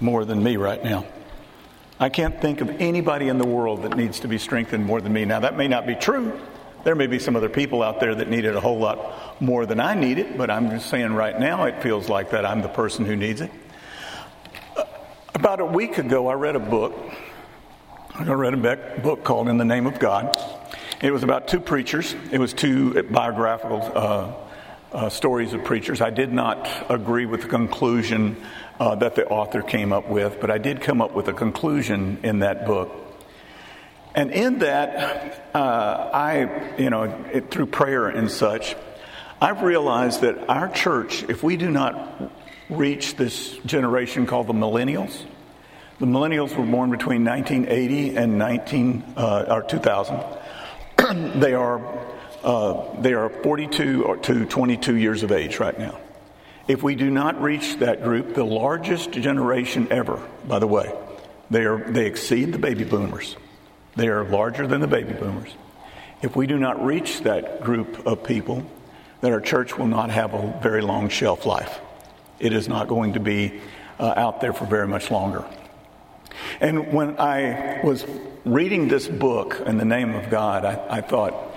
more than me right now. I can't think of anybody in the world that needs to be strengthened more than me. Now, that may not be true. There may be some other people out there that need it a whole lot more than I need it, but I'm just saying right now it feels like that I'm the person who needs it. About a week ago, I read a book. I read a book called In the Name of God. It was about two preachers. It was two biographical uh, uh, stories of preachers. I did not agree with the conclusion uh, that the author came up with, but I did come up with a conclusion in that book. And in that, uh, I, you know, it, through prayer and such, I've realized that our church, if we do not reach this generation called the millennials, the millennials were born between 1980 and 19 uh, or 2000. they are uh, they are 42 to 22 years of age right now. If we do not reach that group, the largest generation ever, by the way, they, are, they exceed the baby boomers. They are larger than the baby boomers. If we do not reach that group of people, then our church will not have a very long shelf life. It is not going to be uh, out there for very much longer. And when I was reading this book in the name of God, I, I thought,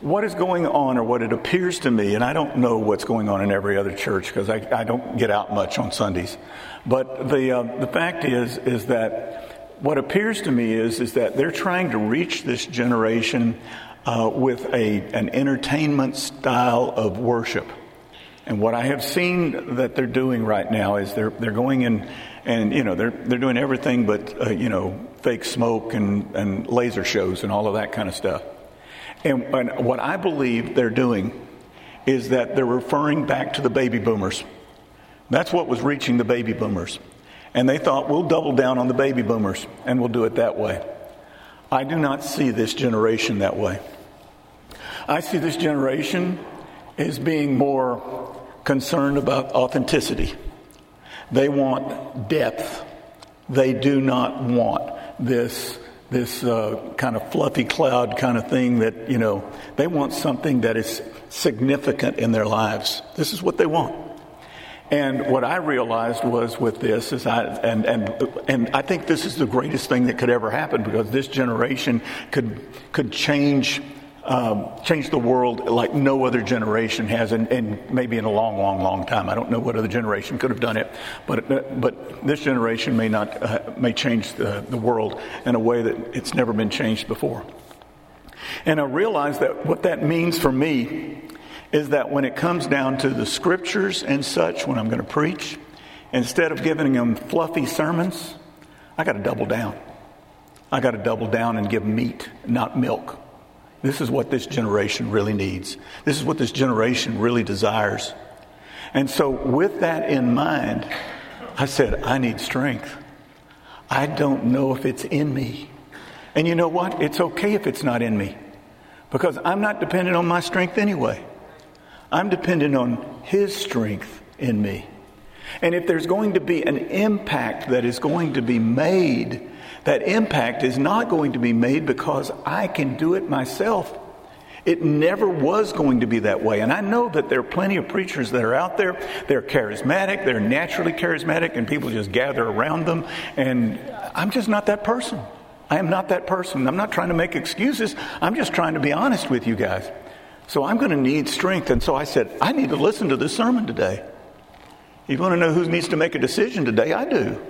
what is going on, or what it appears to me, and I don't know what's going on in every other church because I, I, don't get out much on Sundays. But the uh, the fact is is that what appears to me is is that they're trying to reach this generation uh, with a an entertainment style of worship. And what I have seen that they're doing right now is they're they're going in and you know they're they're doing everything but uh, you know fake smoke and and laser shows and all of that kind of stuff. And, and what I believe they're doing is that they're referring back to the baby boomers. That's what was reaching the baby boomers. And they thought, we'll double down on the baby boomers and we'll do it that way. I do not see this generation that way. I see this generation as being more concerned about authenticity. They want depth. They do not want this this uh, kind of fluffy cloud kind of thing that, you know, they want something that is significant in their lives. This is what they want. And what I realized was with this is I and and and I think this is the greatest thing that could ever happen because this generation could could change um, changed the world like no other generation has, and, and, maybe in a long, long, long time. I don't know what other generation could have done it, but but this generation may not uh, may change the, the world in a way that it's never been changed before. And I realize that what that means for me is that when it comes down to the scriptures and such, when I'm going to preach, instead of giving them fluffy sermons, I got to double down. I got to double down and give meat, not milk. This is what this generation really needs. This is what this generation really desires. And so, with that in mind, I said, I need strength. I don't know if it's in me. And you know what? It's okay if it's not in me because I'm not dependent on my strength anyway. I'm dependent on His strength in me. And if there's going to be an impact that is going to be made that impact is not going to be made because I can do it myself. It never was going to be that way. And I know that there are plenty of preachers that are out there. They're charismatic, they're naturally charismatic, and people just gather around them. And I'm just not that person. I am not that person. I'm not trying to make excuses. I'm just trying to be honest with you guys. So I'm going to need strength. And so I said, I need to listen to this sermon today. You want to know who needs to make a decision today? I do.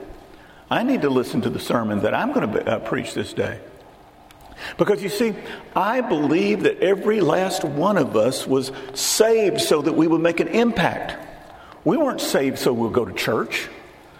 I need to listen to the sermon that I'm going to uh, preach this day. Because you see, I believe that every last one of us was saved so that we would make an impact. We weren't saved so we'll go to church.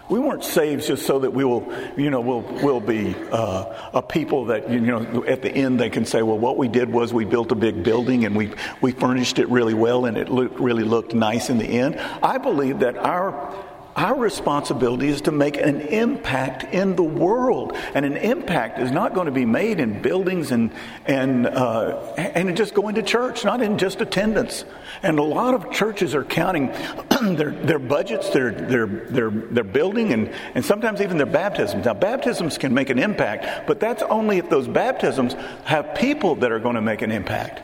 We weren't saved just so that we will, you know, we'll, we'll be uh, a people that, you know, at the end they can say, well, what we did was we built a big building and we, we furnished it really well and it looked, really looked nice in the end. I believe that our our responsibility is to make an impact in the world. And an impact is not going to be made in buildings and, and, uh, and just going to church, not in just attendance. And a lot of churches are counting their, their budgets, their, their, their, their building, and, and sometimes even their baptisms. Now, baptisms can make an impact, but that's only if those baptisms have people that are going to make an impact.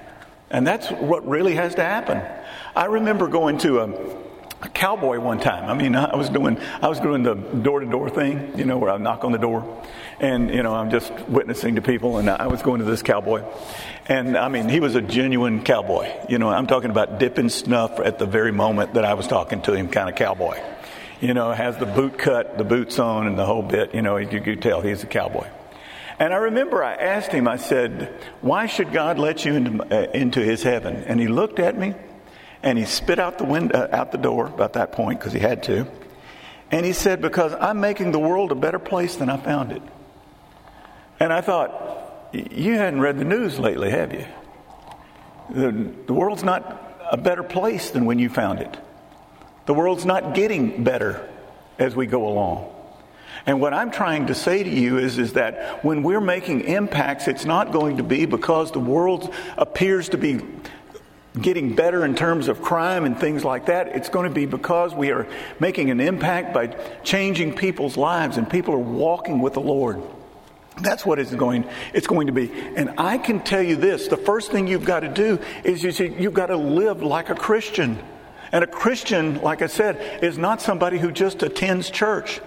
And that's what really has to happen. I remember going to a a cowboy one time. I mean, I was doing I was doing the door to door thing, you know, where I knock on the door, and you know I'm just witnessing to people, and I was going to this cowboy, and I mean he was a genuine cowboy. You know, I'm talking about dipping snuff at the very moment that I was talking to him, kind of cowboy. You know, has the boot cut, the boots on, and the whole bit. You know, you could tell he's a cowboy. And I remember I asked him, I said, Why should God let you into, uh, into his heaven? And he looked at me and he spit out the window, uh, out the door about that point because he had to. And he said, Because I'm making the world a better place than I found it. And I thought, You hadn't read the news lately, have you? The, the world's not a better place than when you found it. The world's not getting better as we go along. And what I'm trying to say to you is, is that when we're making impacts, it's not going to be because the world appears to be getting better in terms of crime and things like that. It's going to be because we are making an impact by changing people's lives and people are walking with the Lord. That's what it's going, it's going to be. And I can tell you this the first thing you've got to do is you see, you've got to live like a Christian. And a Christian, like I said, is not somebody who just attends church.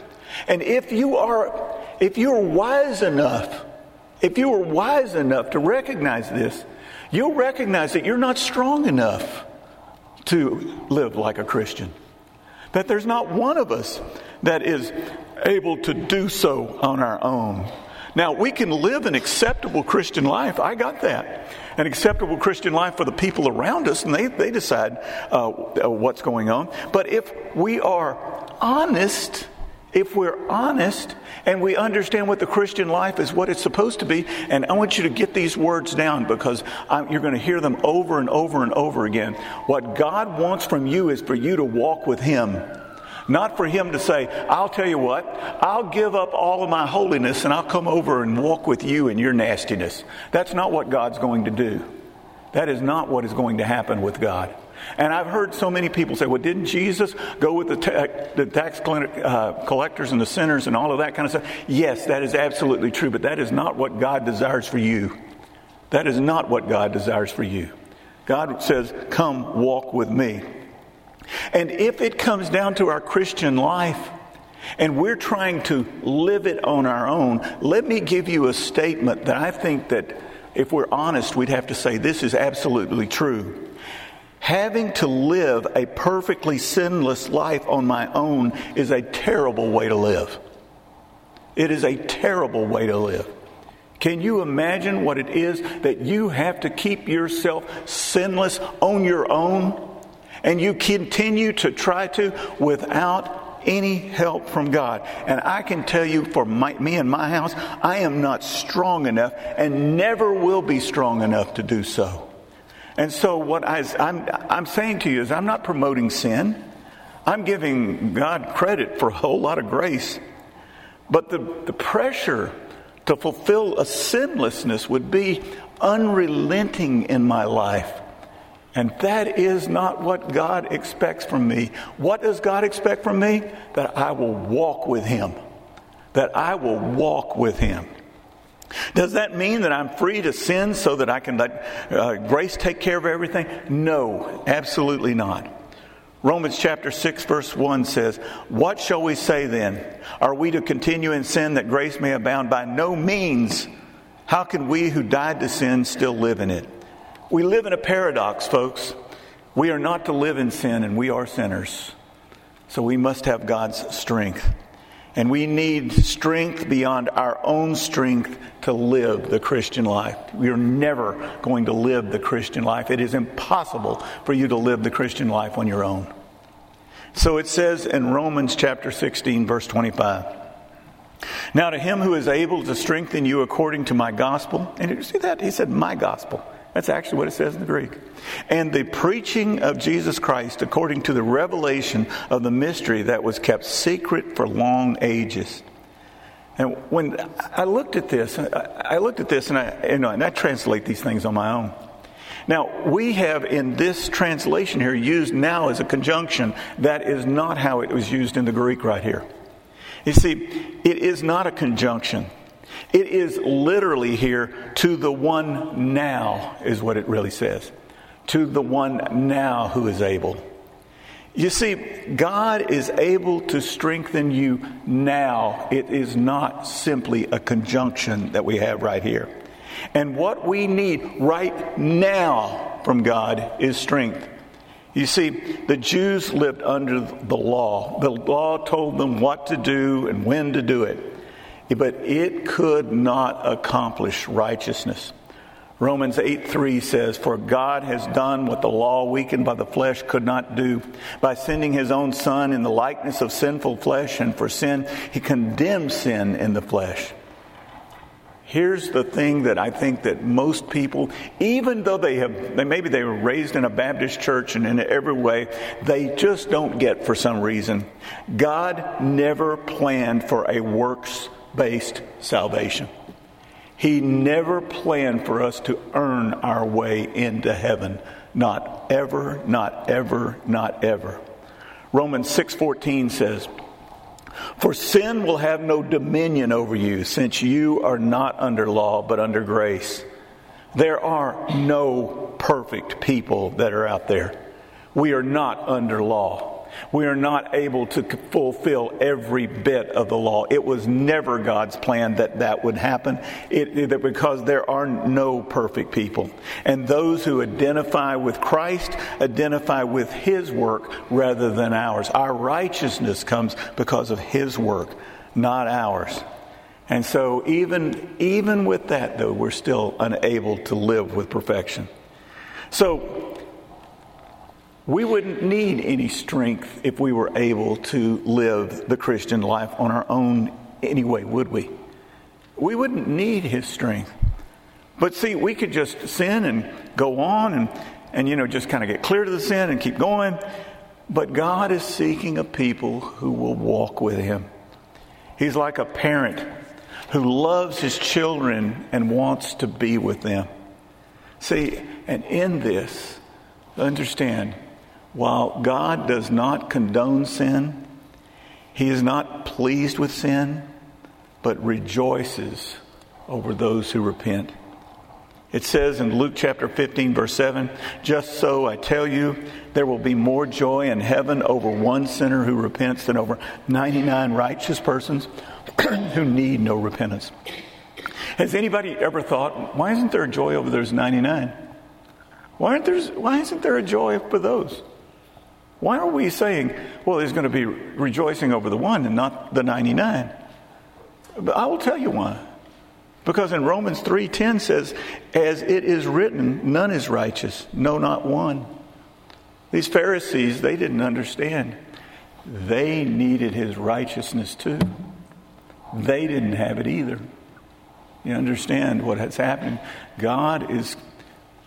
And if you are, if you're wise enough, if you are wise enough to recognize this, you'll recognize that you're not strong enough to live like a Christian. That there's not one of us that is able to do so on our own. Now, we can live an acceptable Christian life. I got that. An acceptable Christian life for the people around us, and they, they decide uh, what's going on. But if we are honest, if we're honest and we understand what the Christian life is, what it's supposed to be, and I want you to get these words down because I'm, you're going to hear them over and over and over again. What God wants from you is for you to walk with Him. Not for him to say, I'll tell you what, I'll give up all of my holiness and I'll come over and walk with you in your nastiness. That's not what God's going to do. That is not what is going to happen with God. And I've heard so many people say, well, didn't Jesus go with the, the tax uh, collectors and the sinners and all of that kind of stuff? Yes, that is absolutely true, but that is not what God desires for you. That is not what God desires for you. God says, come walk with me. And if it comes down to our Christian life, and we're trying to live it on our own, let me give you a statement that I think that if we're honest, we'd have to say this is absolutely true. Having to live a perfectly sinless life on my own is a terrible way to live. It is a terrible way to live. Can you imagine what it is that you have to keep yourself sinless on your own? And you continue to try to without any help from God. And I can tell you for my, me and my house, I am not strong enough and never will be strong enough to do so. And so, what I, I'm, I'm saying to you is, I'm not promoting sin. I'm giving God credit for a whole lot of grace. But the, the pressure to fulfill a sinlessness would be unrelenting in my life. And that is not what God expects from me. What does God expect from me? That I will walk with Him. That I will walk with Him. Does that mean that I'm free to sin so that I can let uh, grace take care of everything? No, absolutely not. Romans chapter 6, verse 1 says, What shall we say then? Are we to continue in sin that grace may abound? By no means. How can we who died to sin still live in it? We live in a paradox, folks. We are not to live in sin, and we are sinners. So we must have God's strength. And we need strength beyond our own strength to live the Christian life. We are never going to live the Christian life. It is impossible for you to live the Christian life on your own. So it says in Romans chapter 16, verse 25. Now to him who is able to strengthen you according to my gospel, and you see that? He said, my gospel. That's actually what it says in the Greek. And the preaching of Jesus Christ according to the revelation of the mystery that was kept secret for long ages. And when I looked at this, I looked at this and I, you know, and I translate these things on my own. Now, we have in this translation here used now as a conjunction. That is not how it was used in the Greek right here. You see, it is not a conjunction. It is literally here to the one now, is what it really says. To the one now who is able. You see, God is able to strengthen you now. It is not simply a conjunction that we have right here. And what we need right now from God is strength. You see, the Jews lived under the law. The law told them what to do and when to do it, but it could not accomplish righteousness. Romans 8 3 says, For God has done what the law weakened by the flesh could not do. By sending his own Son in the likeness of sinful flesh, and for sin, he condemned sin in the flesh. Here's the thing that I think that most people, even though they have, maybe they were raised in a Baptist church and in every way, they just don't get for some reason. God never planned for a works based salvation. He never planned for us to earn our way into heaven. Not ever, not ever, not ever. Romans 6:14 says, "For sin will have no dominion over you, since you are not under law but under grace." There are no perfect people that are out there. We are not under law. We are not able to fulfill every bit of the law. It was never God's plan that that would happen it, it, because there are no perfect people. And those who identify with Christ identify with His work rather than ours. Our righteousness comes because of His work, not ours. And so even, even with that though, we're still unable to live with perfection. So we wouldn't need any strength if we were able to live the Christian life on our own anyway, would we? We wouldn't need his strength. But see, we could just sin and go on and, and you know, just kind of get clear to the sin and keep going. But God is seeking a people who will walk with him. He's like a parent who loves his children and wants to be with them. See, and in this, understand, while God does not condone sin, He is not pleased with sin, but rejoices over those who repent. It says in Luke chapter 15, verse 7 Just so I tell you, there will be more joy in heaven over one sinner who repents than over 99 righteous persons who need no repentance. Has anybody ever thought, why isn't there a joy over those 99? Why, aren't there, why isn't there a joy for those? Why are we saying, well, there's going to be rejoicing over the one and not the 99? But I will tell you why. Because in Romans 3:10 says, as it is written, none is righteous, no not one. These Pharisees, they didn't understand. They needed his righteousness too. They didn't have it either. You understand what has happened? God is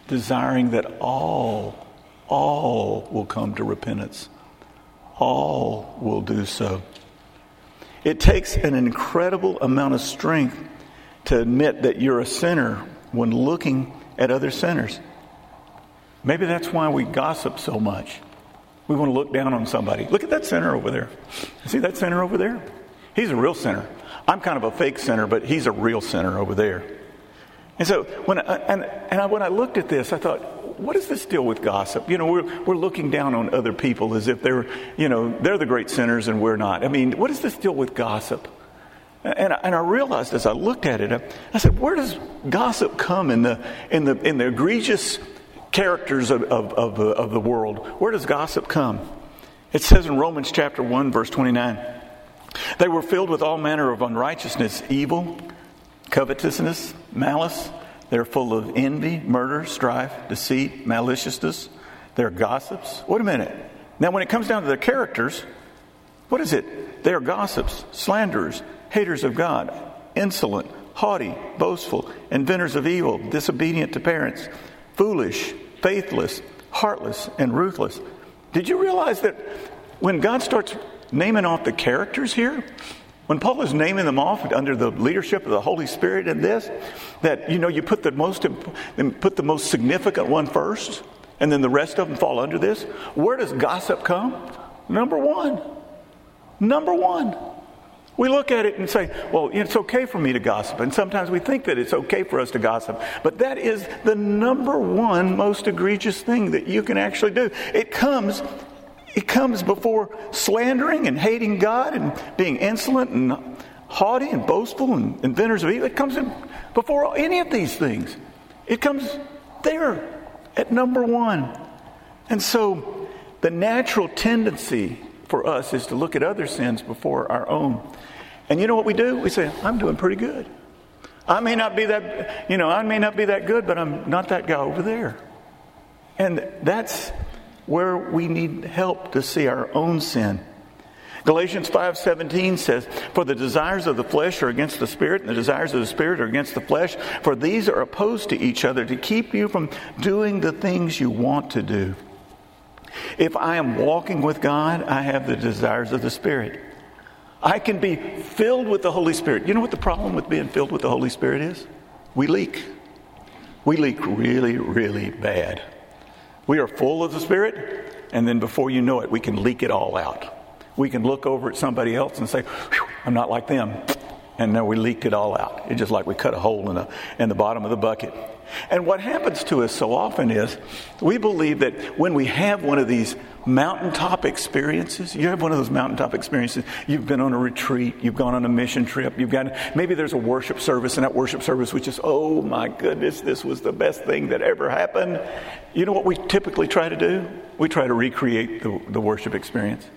desiring that all all will come to repentance. All will do so. It takes an incredible amount of strength to admit that you're a sinner when looking at other sinners. Maybe that's why we gossip so much. We want to look down on somebody. Look at that sinner over there. See that sinner over there? He's a real sinner. I'm kind of a fake sinner, but he's a real sinner over there. And so when I, and, and I, when I looked at this, I thought, what is this deal with gossip? You know, we're, we're looking down on other people as if they're, you know, they're the great sinners and we're not. I mean, what is this deal with gossip? And, and I realized as I looked at it, I said, where does gossip come in the, in the, in the egregious characters of, of, of, the, of the world? Where does gossip come? It says in Romans chapter 1, verse 29, they were filled with all manner of unrighteousness, evil, covetousness, malice. They're full of envy, murder, strife, deceit, maliciousness. They're gossips. Wait a minute. Now, when it comes down to their characters, what is it? They are gossips, slanderers, haters of God, insolent, haughty, boastful, inventors of evil, disobedient to parents, foolish, faithless, heartless, and ruthless. Did you realize that when God starts naming off the characters here, when Paul is naming them off under the leadership of the Holy Spirit in this, that you know you put the most put the most significant one first, and then the rest of them fall under this. Where does gossip come? Number one. Number one. We look at it and say, well, it's okay for me to gossip. And sometimes we think that it's okay for us to gossip. But that is the number one most egregious thing that you can actually do. It comes It comes before slandering and hating God and being insolent and haughty and boastful and inventors of evil. It comes before any of these things. It comes there at number one. And so the natural tendency for us is to look at other sins before our own. And you know what we do? We say, I'm doing pretty good. I may not be that, you know, I may not be that good, but I'm not that guy over there. And that's where we need help to see our own sin. Galatians 5:17 says, "For the desires of the flesh are against the spirit, and the desires of the spirit are against the flesh, for these are opposed to each other to keep you from doing the things you want to do." If I am walking with God, I have the desires of the spirit. I can be filled with the Holy Spirit. You know what the problem with being filled with the Holy Spirit is? We leak. We leak really, really bad. We are full of the Spirit, and then before you know it, we can leak it all out. We can look over at somebody else and say, I'm not like them. And then we leaked it all out. It's just like we cut a hole in the, in the bottom of the bucket. And what happens to us so often is we believe that when we have one of these mountaintop experiences, you have one of those mountaintop experiences, you've been on a retreat, you've gone on a mission trip, you've got, maybe there's a worship service, and that worship service, which is, oh my goodness, this was the best thing that ever happened. You know what we typically try to do? We try to recreate the, the worship experience.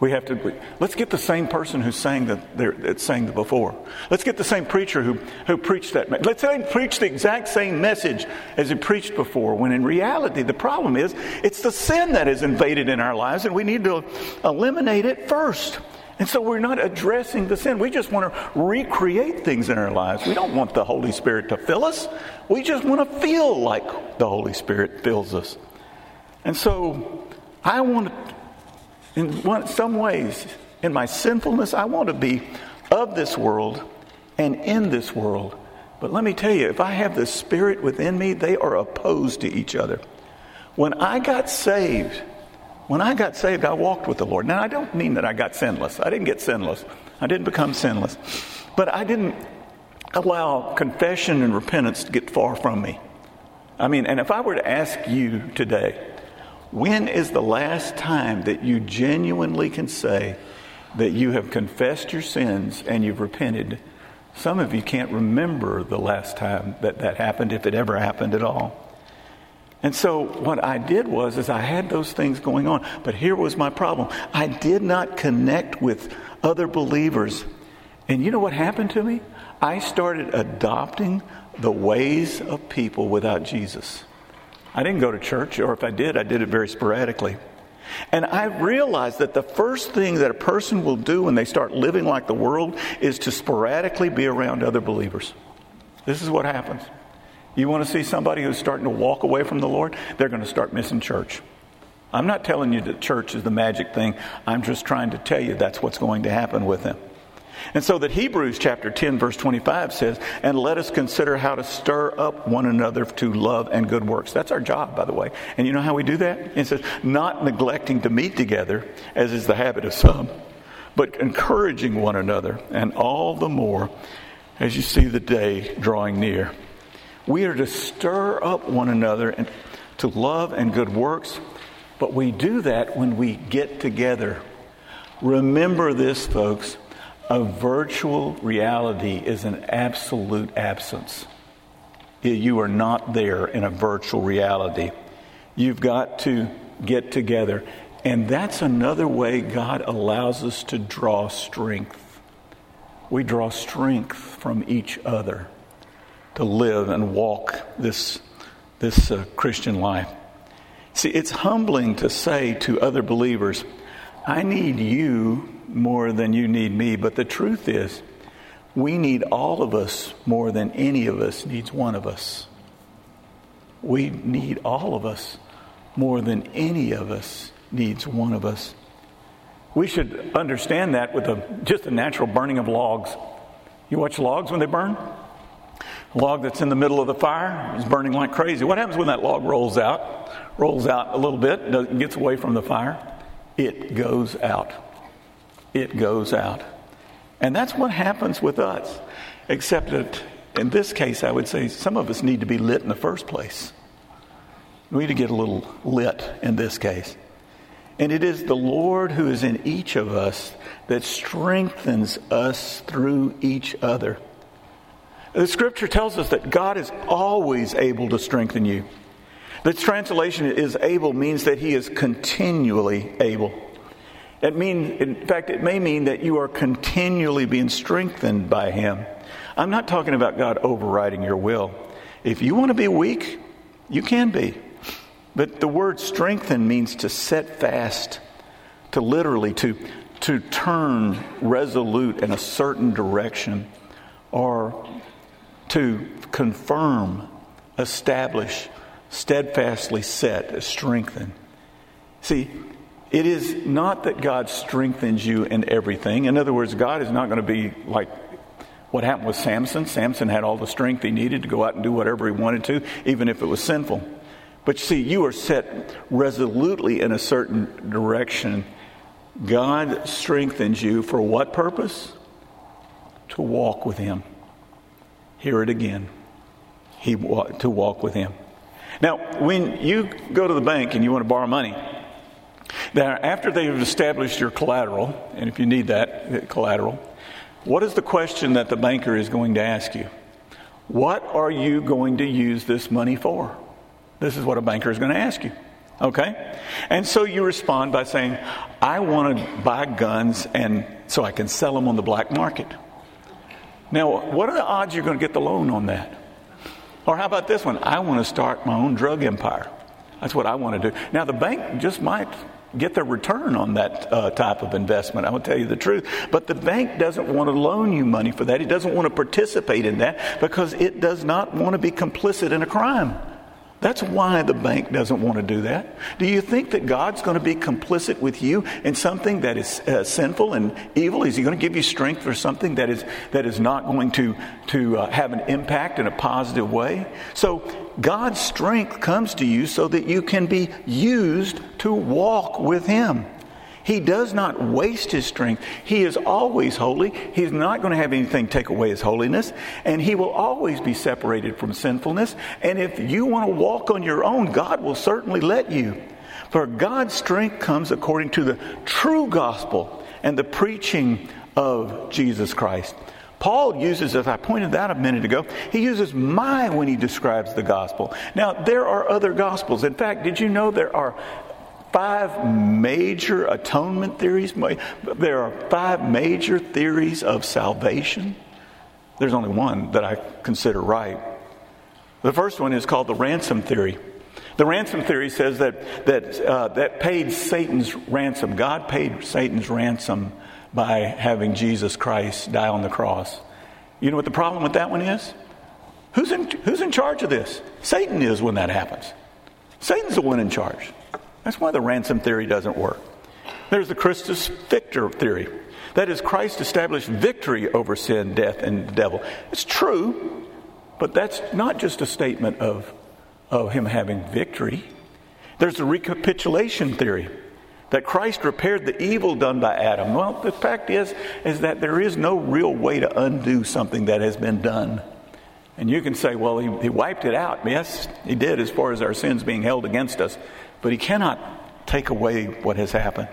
We have to, let's get the same person who sang the, that sang the before. Let's get the same preacher who, who preached that. Let's say preach the exact same message as he preached before, when in reality, the problem is it's the sin that is invaded in our lives, and we need to eliminate it first. And so we're not addressing the sin. We just want to recreate things in our lives. We don't want the Holy Spirit to fill us. We just want to feel like the Holy Spirit fills us. And so I want to in one, some ways, in my sinfulness, I want to be of this world and in this world. But let me tell you, if I have the Spirit within me, they are opposed to each other. When I got saved, when I got saved, I walked with the Lord. Now, I don't mean that I got sinless. I didn't get sinless. I didn't become sinless. But I didn't allow confession and repentance to get far from me. I mean, and if I were to ask you today, when is the last time that you genuinely can say that you have confessed your sins and you've repented? Some of you can't remember the last time that that happened, if it ever happened at all. And so what I did was is I had those things going on, but here was my problem. I did not connect with other believers. And you know what happened to me? I started adopting the ways of people without Jesus. I didn't go to church, or if I did, I did it very sporadically. And I realized that the first thing that a person will do when they start living like the world is to sporadically be around other believers. This is what happens. You want to see somebody who's starting to walk away from the Lord? They're going to start missing church. I'm not telling you that church is the magic thing. I'm just trying to tell you that's what's going to happen with them. And so that Hebrews chapter 10 verse 25 says, and let us consider how to stir up one another to love and good works. That's our job, by the way. And you know how we do that? It says, not neglecting to meet together, as is the habit of some, but encouraging one another, and all the more as you see the day drawing near. We are to stir up one another and to love and good works, but we do that when we get together. Remember this, folks a virtual reality is an absolute absence. You are not there in a virtual reality. You've got to get together. And that's another way God allows us to draw strength. We draw strength from each other to live and walk this, this uh, Christian life. See, it's humbling to say to other believers, I need you more than you need me. But the truth is, we need all of us more than any of us needs one of us. We need all of us more than any of us needs one of us. We should understand that with a, just a natural burning of logs. You watch logs when they burn? A log that's in the middle of the fire is burning like crazy. What happens when that log rolls out? Rolls out a little bit, gets away from the fire. It goes out it goes out. And that's what happens with us, except that in this case, I would say some of us need to be lit in the first place. We need to get a little lit in this case. And it is the Lord who is in each of us that strengthens us through each other. The scripture tells us that God is always able to strengthen you. This translation is able means that he is continually able. It mean, in fact, it may mean that you are continually being strengthened by him. I'm not talking about God overriding your will. If you want to be weak, you can be. But the word strengthen means to set fast, to literally to, to turn resolute in a certain direction, or to confirm, establish, steadfastly set, strengthen. See, it is not that God strengthens you in everything. In other words, God is not going to be like what happened with Samson. Samson had all the strength he needed to go out and do whatever he wanted to, even if it was sinful. But you see, you are set resolutely in a certain direction. God strengthens you for what purpose? To walk with Him. Hear it again. He to walk with Him. Now, when you go to the bank and you want to borrow money, now after they've established your collateral, and if you need that uh, collateral, what is the question that the banker is going to ask you? What are you going to use this money for? This is what a banker is going to ask you. Okay? And so you respond by saying, I want to buy guns and so I can sell them on the black market. Now, what are the odds you're going to get the loan on that? Or how about this one? I want to start my own drug empire. That's what I want to do. Now, the bank just might get their return on that uh, type of investment. I will tell you the truth. But the bank doesn't want to loan you money for that. It doesn't want to participate in that because it does not want to be complicit in a crime. That's why the bank doesn't want to do that. Do you think that God's going to be complicit with you in something that is uh, sinful and evil? Is He going to give you strength for something that is that is not going to to uh, have an impact in a positive way? So God's strength comes to you so that you can be used to walk with Him. He does not waste his strength. He is always holy. He's not going to have anything take away his holiness, and he will always be separated from sinfulness. And if you want to walk on your own, God will certainly let you. For God's strength comes according to the true gospel and the preaching of Jesus Christ. Paul uses, as I pointed out a minute ago, he uses my when he describes the gospel. Now, there are other gospels. In fact, did you know there are five major atonement theories. There are five major theories of salvation. There's only one that I consider right. The first one is called the ransom theory. The ransom theory says that that uh, that paid Satan's ransom. God paid Satan's ransom by having Jesus Christ die on the cross. You know what the problem with that one is? Who's in, who's in charge of this? Satan is when that happens. Satan's the one in charge. That's why the ransom theory doesn't work. There's the Christus Victor theory. That is, Christ established victory over sin, death, and the devil. It's true, but that's not just a statement of, of him having victory. There's the recapitulation theory that Christ repaired the evil done by Adam. Well, the fact is, is that there is no real way to undo something that has been done. And you can say, well, he, he wiped it out. Yes, he did as far as our sins being held against us but he cannot take away what has happened.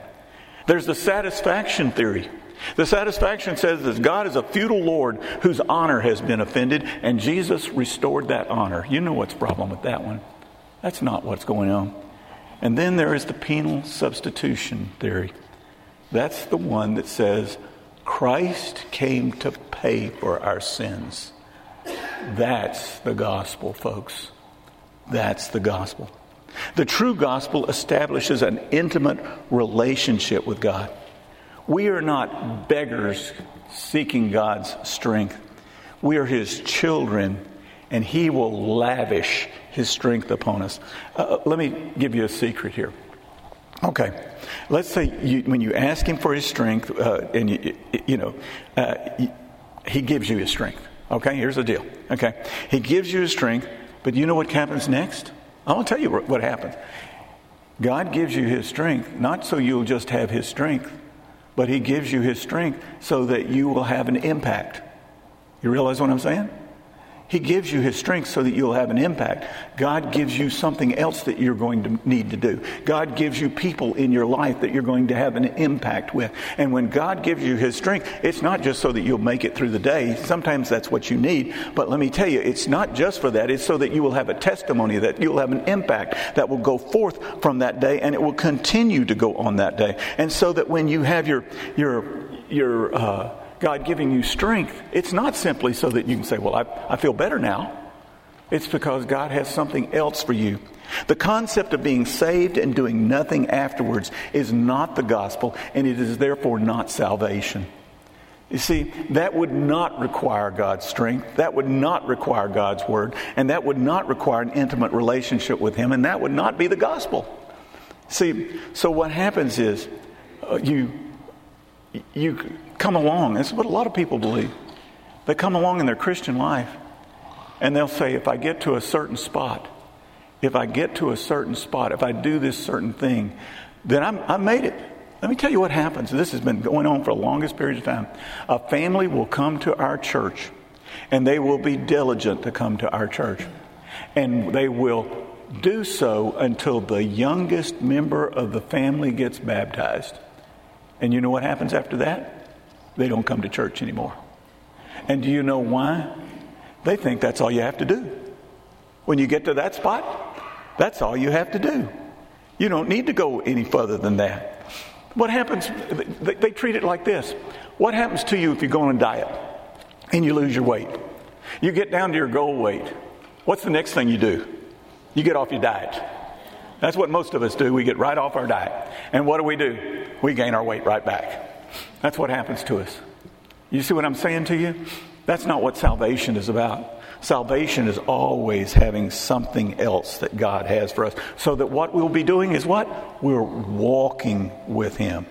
There's the satisfaction theory. The satisfaction says that God is a feudal Lord whose honor has been offended, and Jesus restored that honor. You know what's problem with that one. That's not what's going on. And then there is the penal substitution theory. That's the one that says Christ came to pay for our sins. That's the gospel, folks. That's the gospel. The true gospel establishes an intimate relationship with God. We are not beggars seeking God's strength. We are His children, and He will lavish His strength upon us. Uh, uh let me give you a secret here. Okay, let's say you, when you ask Him for His strength, uh, and you, you know, uh, He gives you His strength. Okay, here's the deal. Okay, He gives you His strength, but you know what happens next? I want to tell you what happens. God gives you His strength, not so you'll just have His strength, but He gives you His strength so that you will have an impact. You realize what I'm saying? He gives you His strength so that you'll have an impact. God gives you something else that you're going to need to do. God gives you people in your life that you're going to have an impact with. And when God gives you His strength, it's not just so that you'll make it through the day. Sometimes that's what you need. But let me tell you, it's not just for that. It's so that you will have a testimony, that you'll have an impact that will go forth from that day and it will continue to go on that day. And so that when you have your, your, your, uh, God giving you strength, it's not simply so that you can say, Well, I, I feel better now. It's because God has something else for you. The concept of being saved and doing nothing afterwards is not the gospel, and it is therefore not salvation. You see, that would not require God's strength. That would not require God's word. And that would not require an intimate relationship with Him. And that would not be the gospel. See, so what happens is uh, you, you come along. This is what a lot of people believe. They come along in their Christian life and they'll say, if I get to a certain spot, if I get to a certain spot, if I do this certain thing, then I'm, I made it. Let me tell you what happens. This has been going on for the longest period of time. A family will come to our church and they will be diligent to come to our church. And they will do so until the youngest member of the family gets baptized. And you know what happens after that? They don't come to church anymore. And do you know why? They think that's all you have to do. When you get to that spot, that's all you have to do. You don't need to go any further than that. What happens? They, they treat it like this. What happens to you if you go on a diet and you lose your weight? You get down to your goal weight. What's the next thing you do? You get off your diet. That's what most of us do. We get right off our diet. And what do we do? We gain our weight right back. That's what happens to us. You see what I'm saying to you? That's not what salvation is about. Salvation is always having something else that God has for us. So that what we'll be doing is what? We're walking with Him.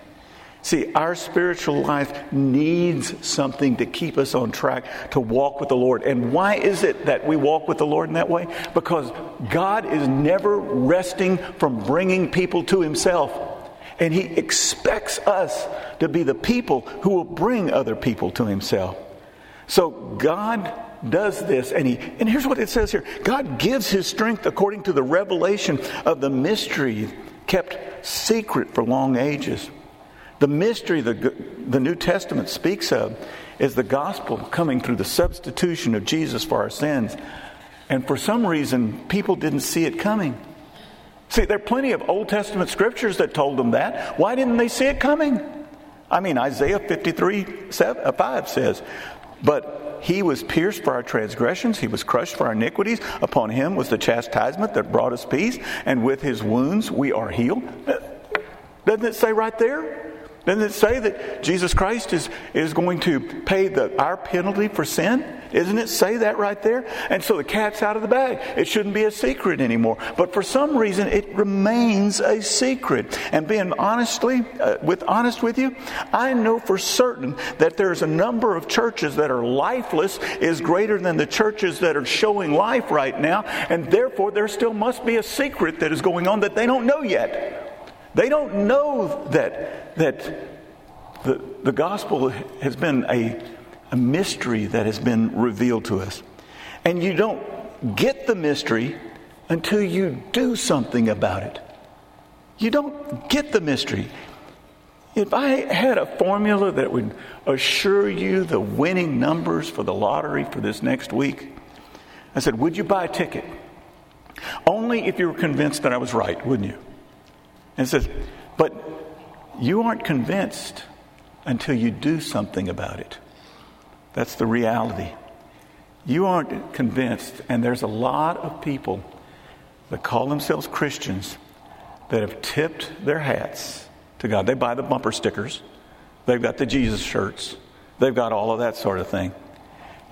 See, our spiritual life needs something to keep us on track to walk with the Lord. And why is it that we walk with the Lord in that way? Because God is never resting from bringing people to Himself. And he expects us to be the people who will bring other people to himself. So God does this, and he and here's what it says here God gives his strength according to the revelation of the mystery kept secret for long ages. The mystery the, the New Testament speaks of is the gospel coming through the substitution of Jesus for our sins. And for some reason, people didn't see it coming. See, there are plenty of Old Testament scriptures that told them that. Why didn't they see it coming? I mean, Isaiah 53 7, uh, 5 says, But he was pierced for our transgressions, he was crushed for our iniquities. Upon him was the chastisement that brought us peace, and with his wounds we are healed. Doesn't it say right there? Doesn't it say that Jesus Christ is, is going to pay the, our penalty for sin? Isn't it say that right there? And so the cat's out of the bag. It shouldn't be a secret anymore. But for some reason, it remains a secret. And being honestly, uh, with honest with you, I know for certain that there's a number of churches that are lifeless is greater than the churches that are showing life right now. And therefore, there still must be a secret that is going on that they don't know yet. They don't know that, that the, the gospel has been a, a mystery that has been revealed to us. And you don't get the mystery until you do something about it. You don't get the mystery. If I had a formula that would assure you the winning numbers for the lottery for this next week, I said, Would you buy a ticket? Only if you were convinced that I was right, wouldn't you? And says, but you aren't convinced until you do something about it. That's the reality. You aren't convinced, and there's a lot of people that call themselves Christians that have tipped their hats to God. They buy the bumper stickers, they've got the Jesus shirts, they've got all of that sort of thing,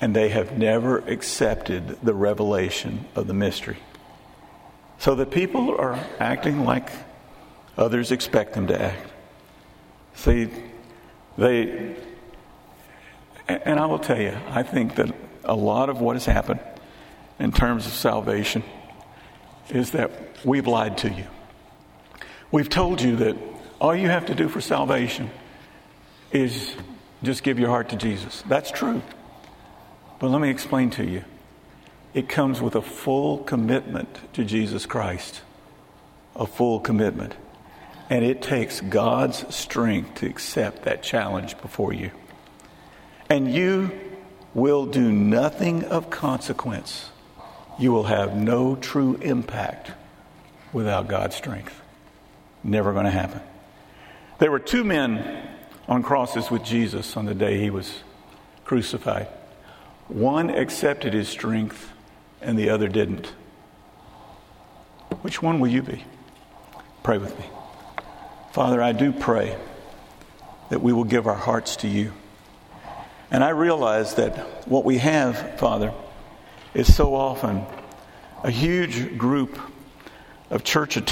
and they have never accepted the revelation of the mystery. So the people are acting like Others expect them to act. See, they, and I will tell you, I think that a lot of what has happened in terms of salvation is that we've lied to you. We've told you that all you have to do for salvation is just give your heart to Jesus. That's true. But let me explain to you. it comes with a full commitment to Jesus Christ. A full commitment. And it takes God's strength to accept that challenge before you. And you will do nothing of consequence. You will have no true impact without God's strength. Never going to happen. There were two men on crosses with Jesus on the day he was crucified. One accepted his strength and the other didn't. Which one will you be? Pray with me. Father, I do pray that we will give our hearts to you. And I realize that what we have, Father, is so often a huge group of church attendants